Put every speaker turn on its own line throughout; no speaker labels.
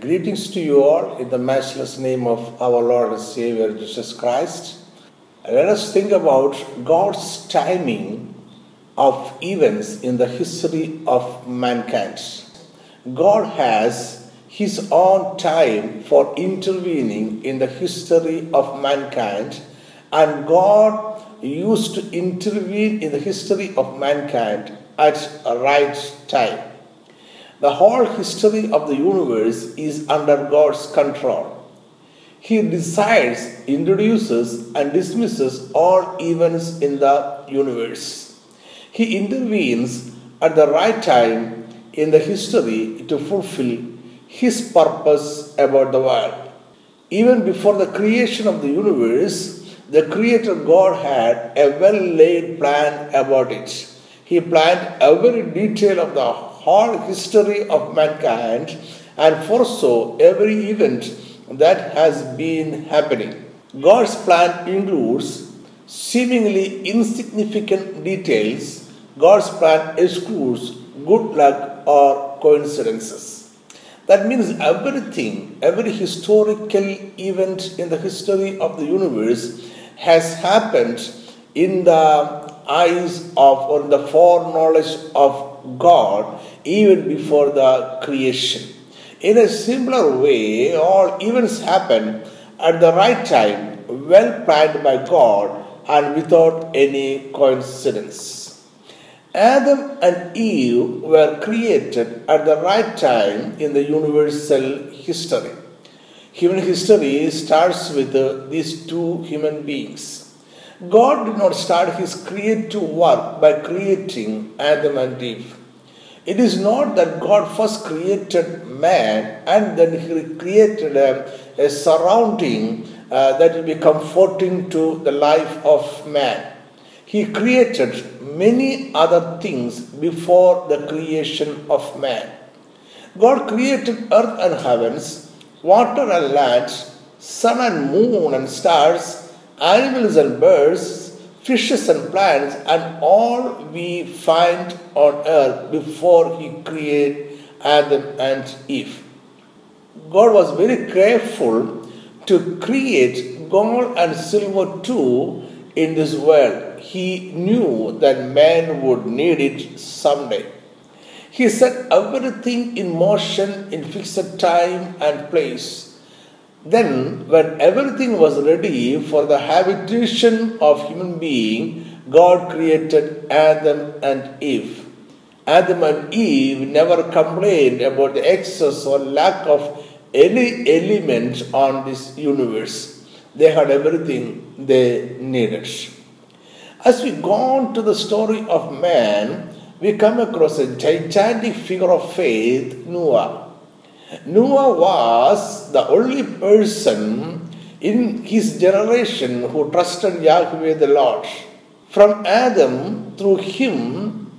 Greetings to you all in the matchless name of our Lord and Savior Jesus Christ. Let us think about God's timing of events in the history of mankind. God has His own time for intervening in the history of mankind, and God used to intervene in the history of mankind at a right time. The whole history of the universe is under God's control. He decides, introduces, and dismisses all events in the universe. He intervenes at the right time in the history to fulfill His purpose about the world. Even before the creation of the universe, the Creator God had a well laid plan about it. He planned every detail of the whole history of mankind and foresaw every event that has been happening. God's plan includes seemingly insignificant details. God's plan excludes good luck or coincidences. That means everything, every historical event in the history of the universe has happened in the eyes of or in the foreknowledge of God even before the creation. In a similar way, all events happen at the right time, well planned by God and without any coincidence. Adam and Eve were created at the right time in the universal history. Human history starts with these two human beings. God did not start his creative work by creating Adam and Eve. It is not that God first created man and then he created a, a surrounding uh, that will be comforting to the life of man. He created many other things before the creation of man. God created earth and heavens, water and land, sun and moon and stars, animals and birds, fishes and plants and all we find on earth before he created Adam and Eve. God was very careful to create gold and silver too in this world. He knew that man would need it someday. He set everything in motion in fixed time and place then, when everything was ready for the habitation of human being, God created Adam and Eve. Adam and Eve never complained about the excess or lack of any element on this universe. They had everything they needed. As we go on to the story of man, we come across a gigantic figure of faith, Noah. Noah was the only person in his generation who trusted Yahweh the Lord. From Adam, through him,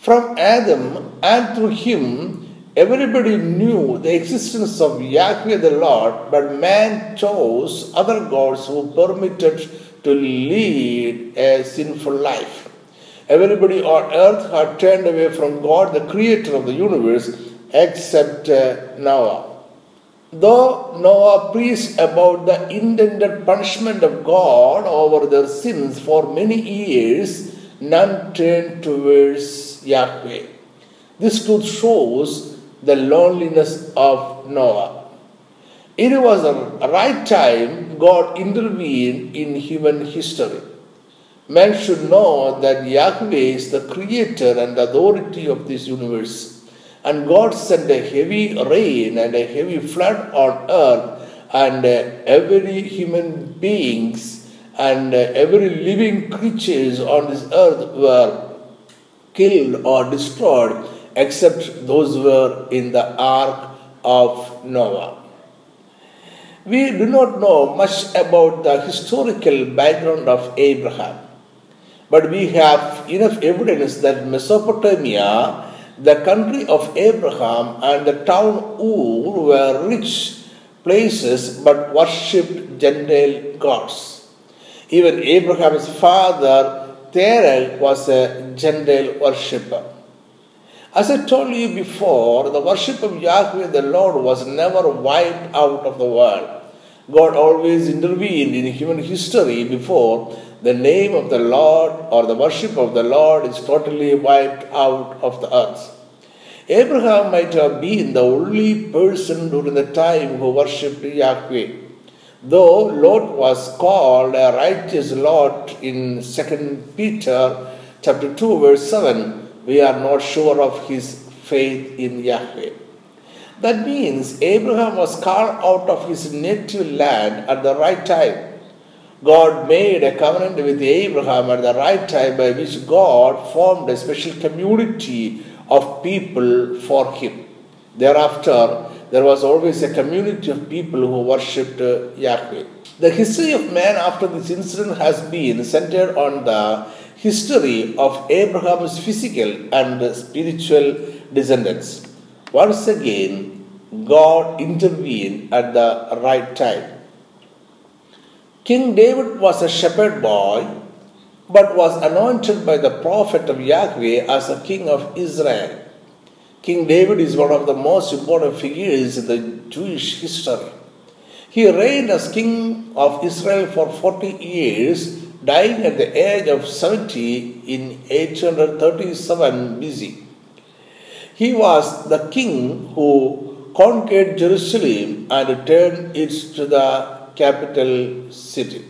from Adam and through him, everybody knew the existence of Yahweh the Lord, but man chose other gods who permitted to lead a sinful life. Everybody on earth had turned away from God, the creator of the universe, except uh, Noah. Though Noah preached about the intended punishment of God over their sins for many years, none turned towards Yahweh. This truth shows the loneliness of Noah. It was the right time God intervened in human history. Man should know that Yahweh is the creator and authority of this universe. And God sent a heavy rain and a heavy flood on earth, and uh, every human beings and uh, every living creatures on this earth were killed or destroyed except those were in the ark of Noah. We do not know much about the historical background of Abraham, but we have enough evidence that Mesopotamia the country of Abraham and the town Ur were rich places but worshipped Gentile gods. Even Abraham's father Terah was a Gentile worshipper. As I told you before, the worship of Yahweh the Lord was never wiped out of the world. God always intervened in human history before the name of the Lord or the worship of the Lord is totally wiped out of the earth. Abraham might have been the only person during the time who worshipped Yahweh. Though Lot was called a righteous Lot in 2 Peter chapter 2 verse 7, we are not sure of his faith in Yahweh. That means Abraham was called out of his native land at the right time. God made a covenant with Abraham at the right time by which God formed a special community of people for him. Thereafter, there was always a community of people who worshipped uh, Yahweh. The history of man after this incident has been centered on the history of Abraham's physical and spiritual descendants. Once again, God intervened at the right time. King David was a shepherd boy but was anointed by the prophet of Yahweh as a king of Israel. King David is one of the most important figures in the Jewish history. He reigned as king of Israel for 40 years, dying at the age of 70 in 837 BC. He was the king who conquered Jerusalem and turned it to the capital city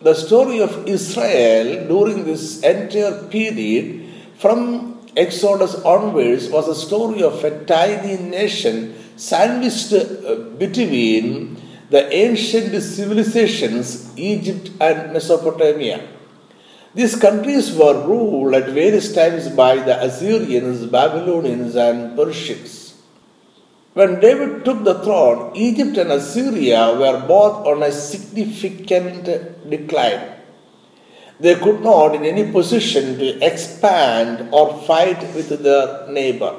the story of Israel during this entire period from Exodus onwards was a story of a tiny nation sandwiched uh, between the ancient civilizations Egypt and Mesopotamia. These countries were ruled at various times by the Assyrians, Babylonians, and Persians. When David took the throne, Egypt and Assyria were both on a significant decline. They could not in any position to expand or fight with their neighbor.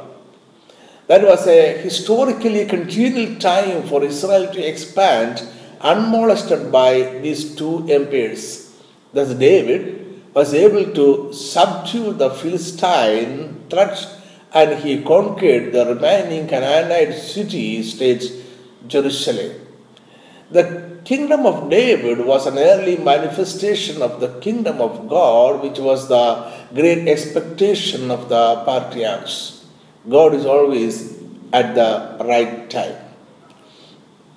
That was a historically continual time for Israel to expand unmolested by these two empires. Thus, David was able to subdue the Philistine threats and he conquered the remaining Canaanite city states, Jerusalem. The kingdom of David was an early manifestation of the kingdom of God, which was the great expectation of the patriarchs. God is always at the right time.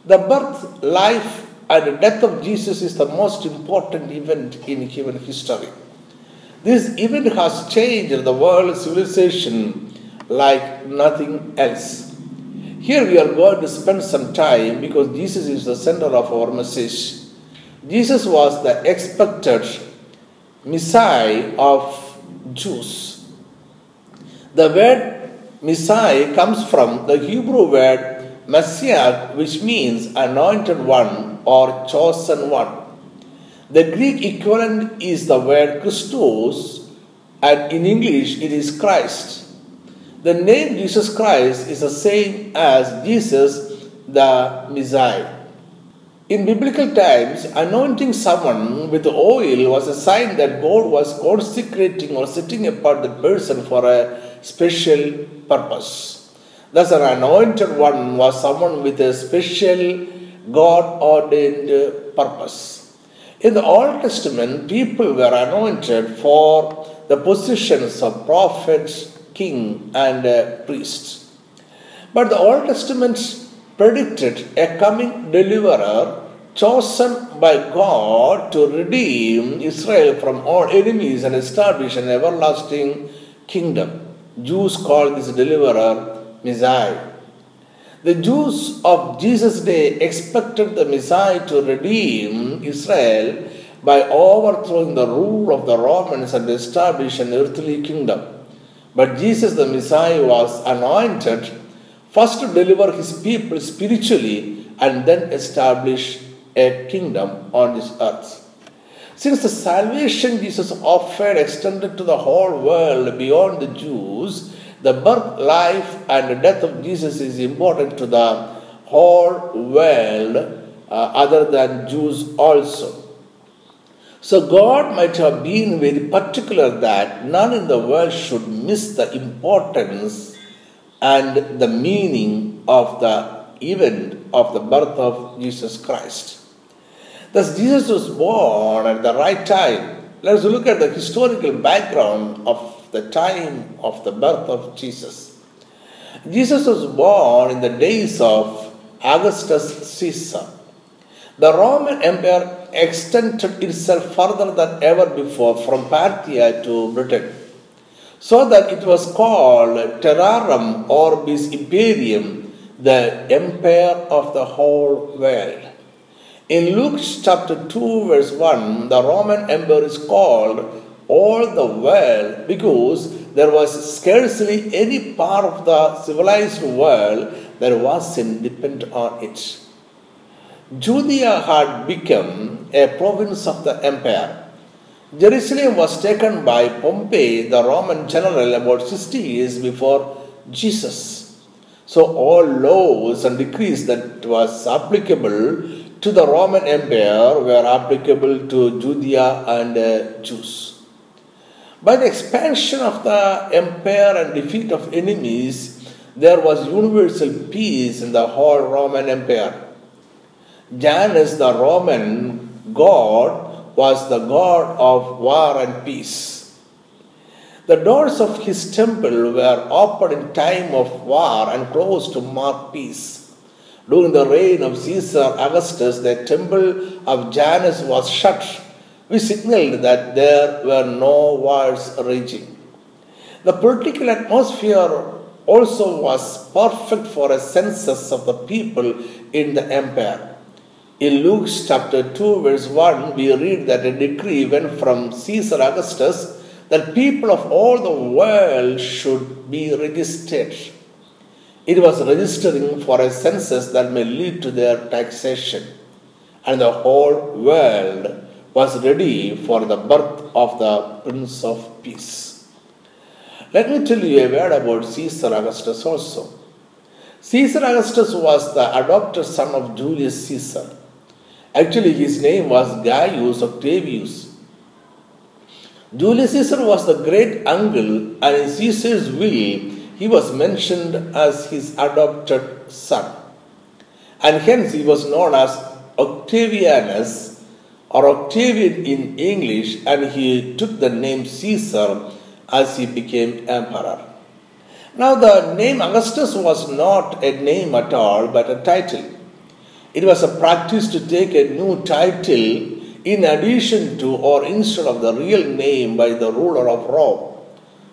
The birth, life, and death of Jesus is the most important event in human history. This event has changed the world civilization like nothing else. Here we are going to spend some time because Jesus is the center of our message. Jesus was the expected Messiah of Jews. The word Messiah comes from the Hebrew word Messiah, which means anointed one or chosen one. The Greek equivalent is the word Christos, and in English it is Christ. The name Jesus Christ is the same as Jesus the Messiah. In biblical times, anointing someone with oil was a sign that God was consecrating or setting apart the person for a special purpose. Thus, an anointed one was someone with a special God ordained purpose. In the Old Testament, people were anointed for the positions of prophets, king and a priest. But the Old Testament predicted a coming deliverer chosen by God to redeem Israel from all enemies and establish an everlasting kingdom. Jews call this deliverer Messiah. The Jews of Jesus' day expected the Messiah to redeem Israel by overthrowing the rule of the Romans and establish an earthly kingdom. But Jesus the Messiah was anointed first to deliver his people spiritually and then establish a kingdom on this earth. Since the salvation Jesus offered extended to the whole world beyond the Jews, the birth, life, and death of Jesus is important to the whole world uh, other than Jews also. So God might have been very particular that none in the world should miss the importance and the meaning of the event of the birth of Jesus Christ. Thus, Jesus was born at the right time. Let us look at the historical background of the time of the birth of Jesus. Jesus was born in the days of Augustus Caesar. The Roman Empire extended itself further than ever before from Parthia to Britain, so that it was called Terrarum Orbis Imperium, the empire of the whole world. In Luke chapter 2, verse 1, the Roman Empire is called all the world because there was scarcely any part of the civilized world that wasn't dependent on it. Judea had become a province of the empire. Jerusalem was taken by Pompey, the Roman general, about 60 years before Jesus. So all laws and decrees that was applicable to the Roman Empire were applicable to Judea and uh, Jews. By the expansion of the empire and defeat of enemies, there was universal peace in the whole Roman Empire. Janus, the Roman god, was the god of war and peace. The doors of his temple were opened in time of war and closed to mark peace. During the reign of Caesar Augustus, the temple of Janus was shut, which signaled that there were no wars raging. The political atmosphere also was perfect for a census of the people in the empire. In Luke chapter 2, verse 1, we read that a decree went from Caesar Augustus that people of all the world should be registered. It was registering for a census that may lead to their taxation, and the whole world was ready for the birth of the Prince of Peace. Let me tell you a word about Caesar Augustus also. Caesar Augustus was the adopted son of Julius Caesar. Actually, his name was Gaius Octavius. Julius Caesar was the great uncle, and in Caesar's will, he was mentioned as his adopted son. And hence, he was known as Octavianus or Octavian in English, and he took the name Caesar as he became emperor. Now, the name Augustus was not a name at all, but a title. It was a practice to take a new title in addition to or instead of the real name by the ruler of Rome.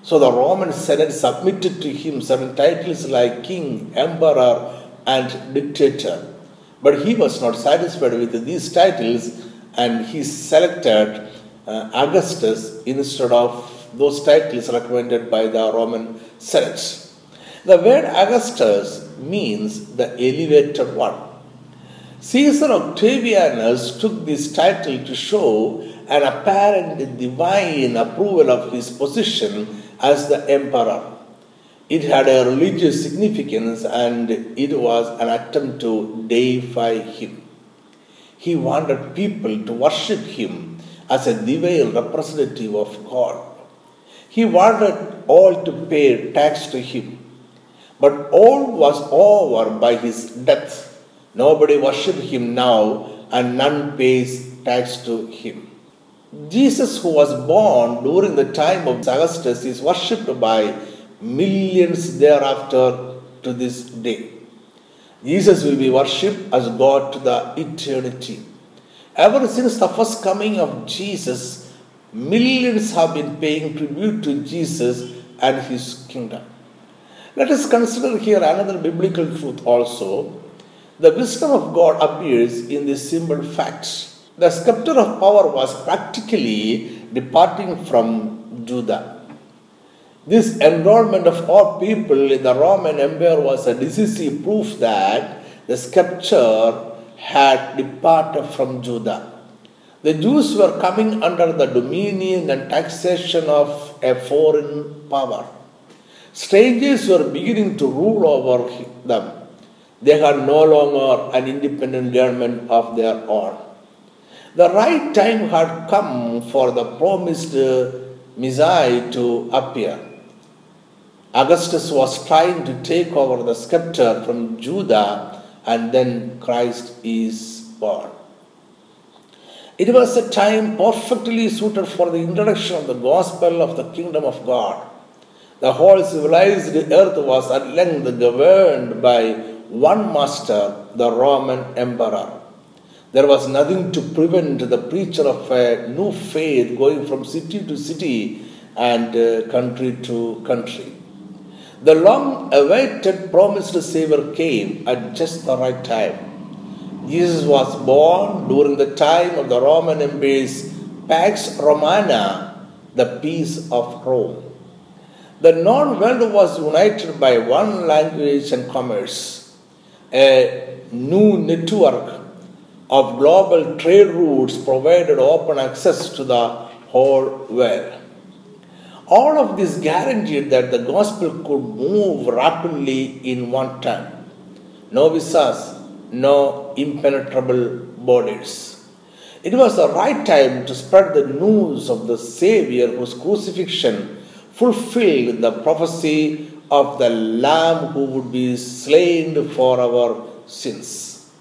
So the Roman Senate submitted to him certain titles like king, emperor, and dictator. But he was not satisfied with these titles and he selected uh, Augustus instead of those titles recommended by the Roman Senate. The word Augustus means the elevated one. Caesar Octavianus took this title to show an apparent divine approval of his position as the emperor. It had a religious significance and it was an attempt to deify him. He wanted people to worship him as a divine representative of God. He wanted all to pay tax to him. But all was over by his death Nobody worships him now, and none pays tax to him. Jesus, who was born during the time of Augustus, is worshipped by millions thereafter to this day. Jesus will be worshipped as God to the eternity. Ever since the first coming of Jesus, millions have been paying tribute to Jesus and his kingdom. Let us consider here another biblical truth also the wisdom of God appears in this simple fact. The scepter of power was practically departing from Judah. This enrollment of all people in the Roman Empire was a decisive proof that the scepter had departed from Judah. The Jews were coming under the dominion and taxation of a foreign power. Strangers were beginning to rule over them. They had no longer an independent government of their own. The right time had come for the promised uh, Messiah to appear. Augustus was trying to take over the scepter from Judah, and then Christ is born. It was a time perfectly suited for the introduction of the gospel of the kingdom of God. The whole civilized earth was at length governed by one master, the Roman emperor. There was nothing to prevent the preacher of a new faith going from city to city and uh, country to country. The long awaited promised Savior came at just the right time. Jesus was born during the time of the Roman Empire's Pax Romana, the peace of Rome. The known world was united by one language and commerce, a new network of global trade routes provided open access to the whole world. All of this guaranteed that the gospel could move rapidly in one time. No visas, no impenetrable borders. It was the right time to spread the news of the Savior whose crucifixion fulfilled the prophecy of the Lamb who would be slain for our sins.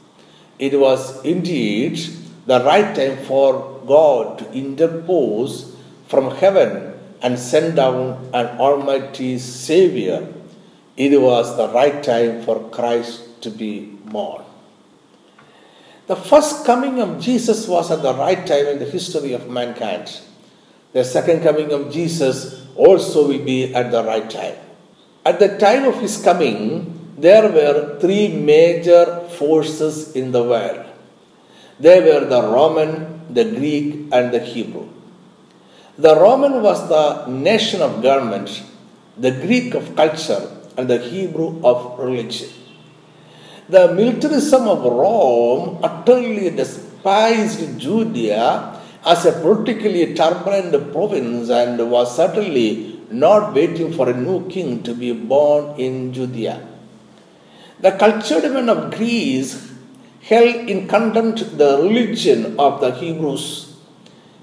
It was indeed the right time for God to interpose from heaven and send down an almighty Savior. It was the right time for Christ to be born. The first coming of Jesus was at the right time in the history of mankind. The second coming of Jesus also will be at the right time. At the time of his coming, there were three major forces in the world. They were the Roman, the Greek, and the Hebrew. The Roman was the nation of government, the Greek of culture, and the Hebrew of religion. The militarism of Rome utterly despised Judea as a politically turbulent province and was certainly not waiting for a new king to be born in Judea. The cultured men of Greece held in contempt the religion of the Hebrews.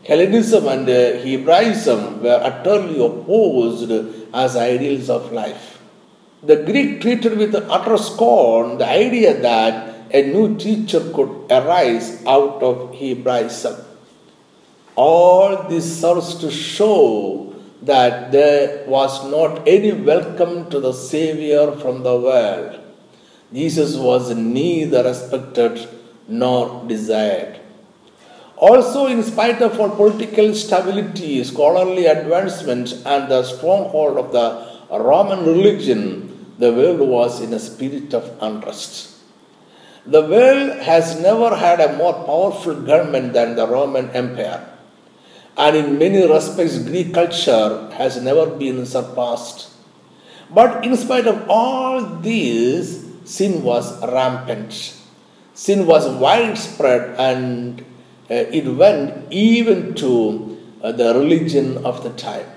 Hellenism and uh, Hebraism were utterly opposed as ideals of life. The Greek treated with utter scorn the idea that a new teacher could arise out of Hebraism. All this serves to show that there was not any welcome to the Savior from the world. Jesus was neither respected nor desired. Also, in spite of all political stability, scholarly advancement, and the stronghold of the Roman religion, the world was in a spirit of unrest. The world has never had a more powerful government than the Roman Empire and in many respects, Greek culture has never been surpassed. But in spite of all this, sin was rampant. Sin was widespread and uh, it went even to uh, the religion of the time.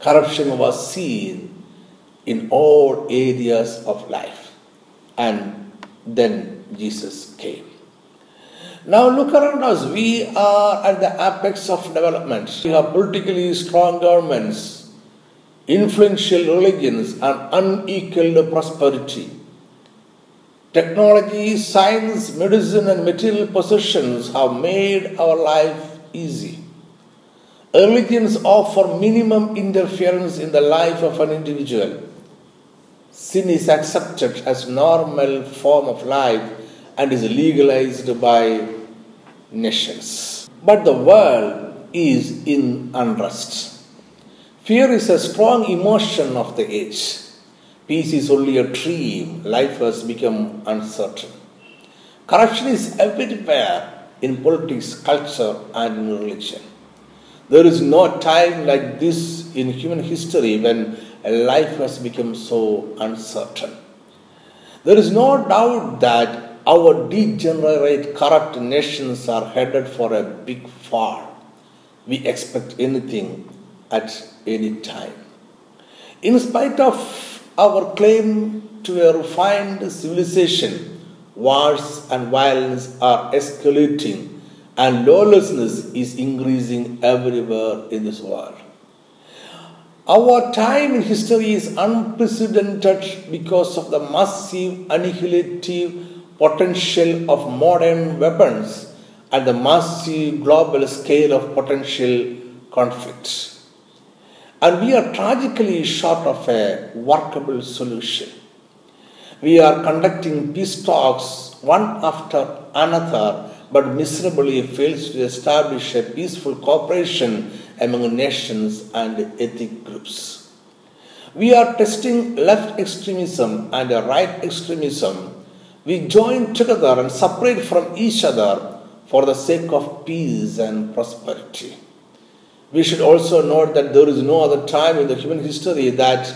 Corruption was seen in all areas of life. And then Jesus came. Now look around us. We are at the apex of development. We have politically strong governments, influential religions, and unequaled prosperity. Technology, science, medicine, and material possessions have made our life easy. Religions offer minimum interference in the life of an individual. Sin is accepted as normal form of life and is legalized by nations. But the world is in unrest. Fear is a strong emotion of the age. Peace is only a dream. Life has become uncertain. Corruption is everywhere in politics, culture, and in religion. There is no time like this in human history when life has become so uncertain. There is no doubt that our degenerate, corrupt nations are headed for a big fall. We expect anything at any time. In spite of our claim to a refined civilization, wars and violence are escalating and lawlessness is increasing everywhere in this world. Our time in history is unprecedented because of the massive annihilative potential of modern weapons and the massive global scale of potential conflicts. And we are tragically short of a workable solution. We are conducting peace talks one after another, but miserably fails to establish a peaceful cooperation among nations and ethnic groups. We are testing left extremism and right extremism. We join together and separate from each other for the sake of peace and prosperity. We should also note that there is no other time in the human history that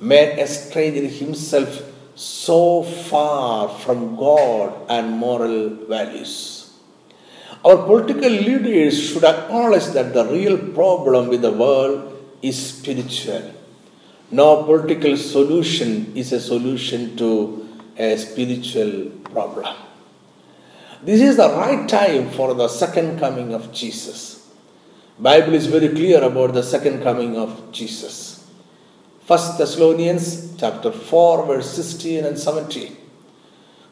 man estranged himself so far from God and moral values. Our political leaders should acknowledge that the real problem with the world is spiritual. No political solution is a solution to a spiritual problem. This is the right time for the second coming of Jesus. Bible is very clear about the second coming of Jesus. 1 Thessalonians chapter 4 verse 16 and 17.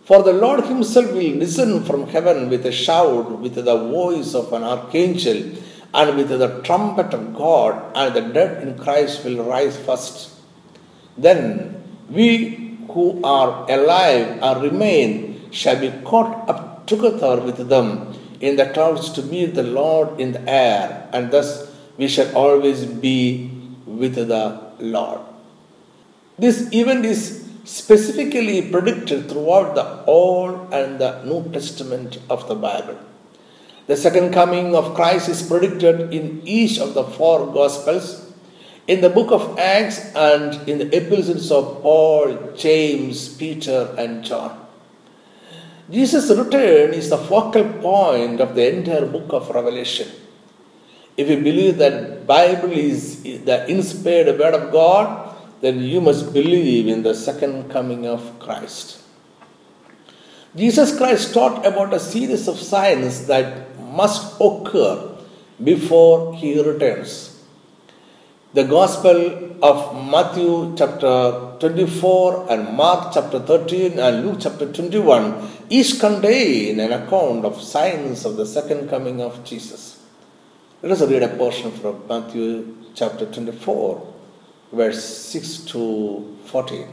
For the Lord himself will listen from heaven with a shout, with the voice of an archangel, and with the trumpet of God, and the dead in Christ will rise first. Then we who are alive and remain shall be caught up together with them in the clouds to meet the Lord in the air, and thus we shall always be with the Lord. This event is specifically predicted throughout the Old and the New Testament of the Bible. The second coming of Christ is predicted in each of the four Gospels, in the book of Acts, and in the epistles of Paul, James, Peter, and John. Jesus' return is the focal point of the entire book of Revelation. If you believe that Bible is the inspired word of God, then you must believe in the second coming of Christ. Jesus Christ taught about a series of signs that must occur before he returns. The Gospel of Matthew chapter 24 and Mark chapter 13 and Luke chapter 21 each contain an account of signs of the second coming of Jesus. Let us read a portion from Matthew chapter 24 verse 6 to 14.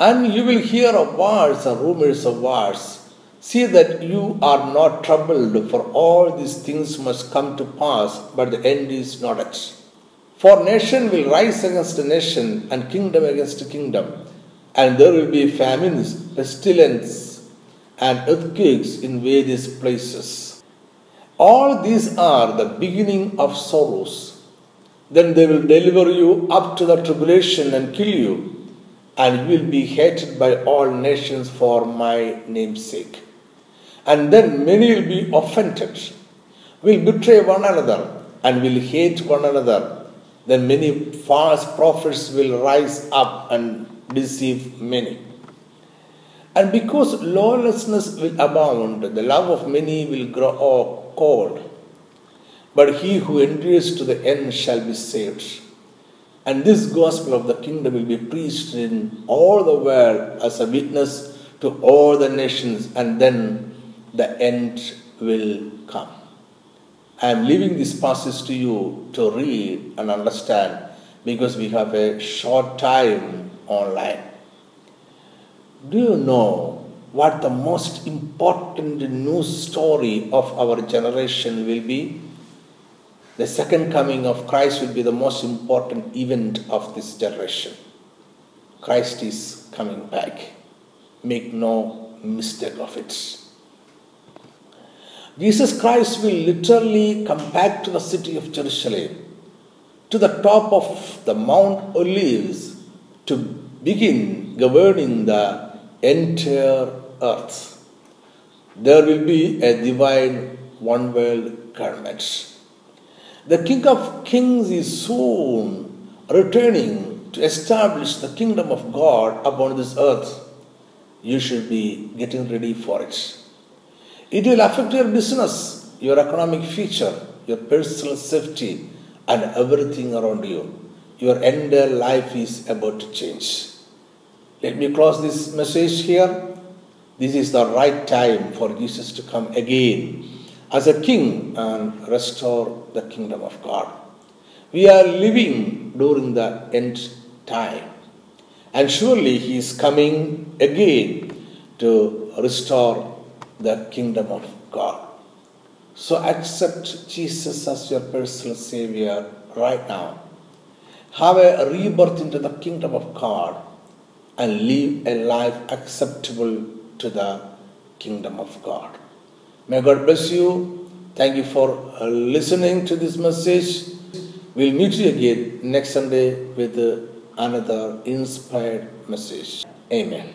And you will hear of wars and rumors of wars. See that you are not troubled, for all these things must come to pass, but the end is not yet. For nation will rise against nation, and kingdom against kingdom, and there will be famines, pestilence, and earthquakes in various places. All these are the beginning of sorrows. Then they will deliver you up to the tribulation and kill you, and you will be hated by all nations for my name's sake. And then many will be offended, will betray one another, and will hate one another. Then many false prophets will rise up and deceive many. And because lawlessness will abound, the love of many will grow cold but he who endures to the end shall be saved. And this gospel of the kingdom will be preached in all the world as a witness to all the nations, and then the end will come. I am leaving this passage to you to read and understand because we have a short time online. Do you know what the most important news story of our generation will be? the second coming of Christ will be the most important event of this generation. Christ is coming back. Make no mistake of it. Jesus Christ will literally come back to the city of Jerusalem, to the top of the Mount Olives, to begin governing the entire earth. There will be a divine one world government. The King of Kings is soon returning to establish the kingdom of God upon this earth. You should be getting ready for it. It will affect your business, your economic future, your personal safety, and everything around you. Your entire life is about to change. Let me close this message here. This is the right time for Jesus to come again as a king and restore the kingdom of God. We are living during the end time, and surely He is coming again to restore the kingdom of God. So accept Jesus as your personal Savior right now. Have a rebirth into the kingdom of God and live a life acceptable to the kingdom of God. May God bless you. Thank you for uh, listening to this message. We'll meet you again next Sunday with another inspired message. Amen.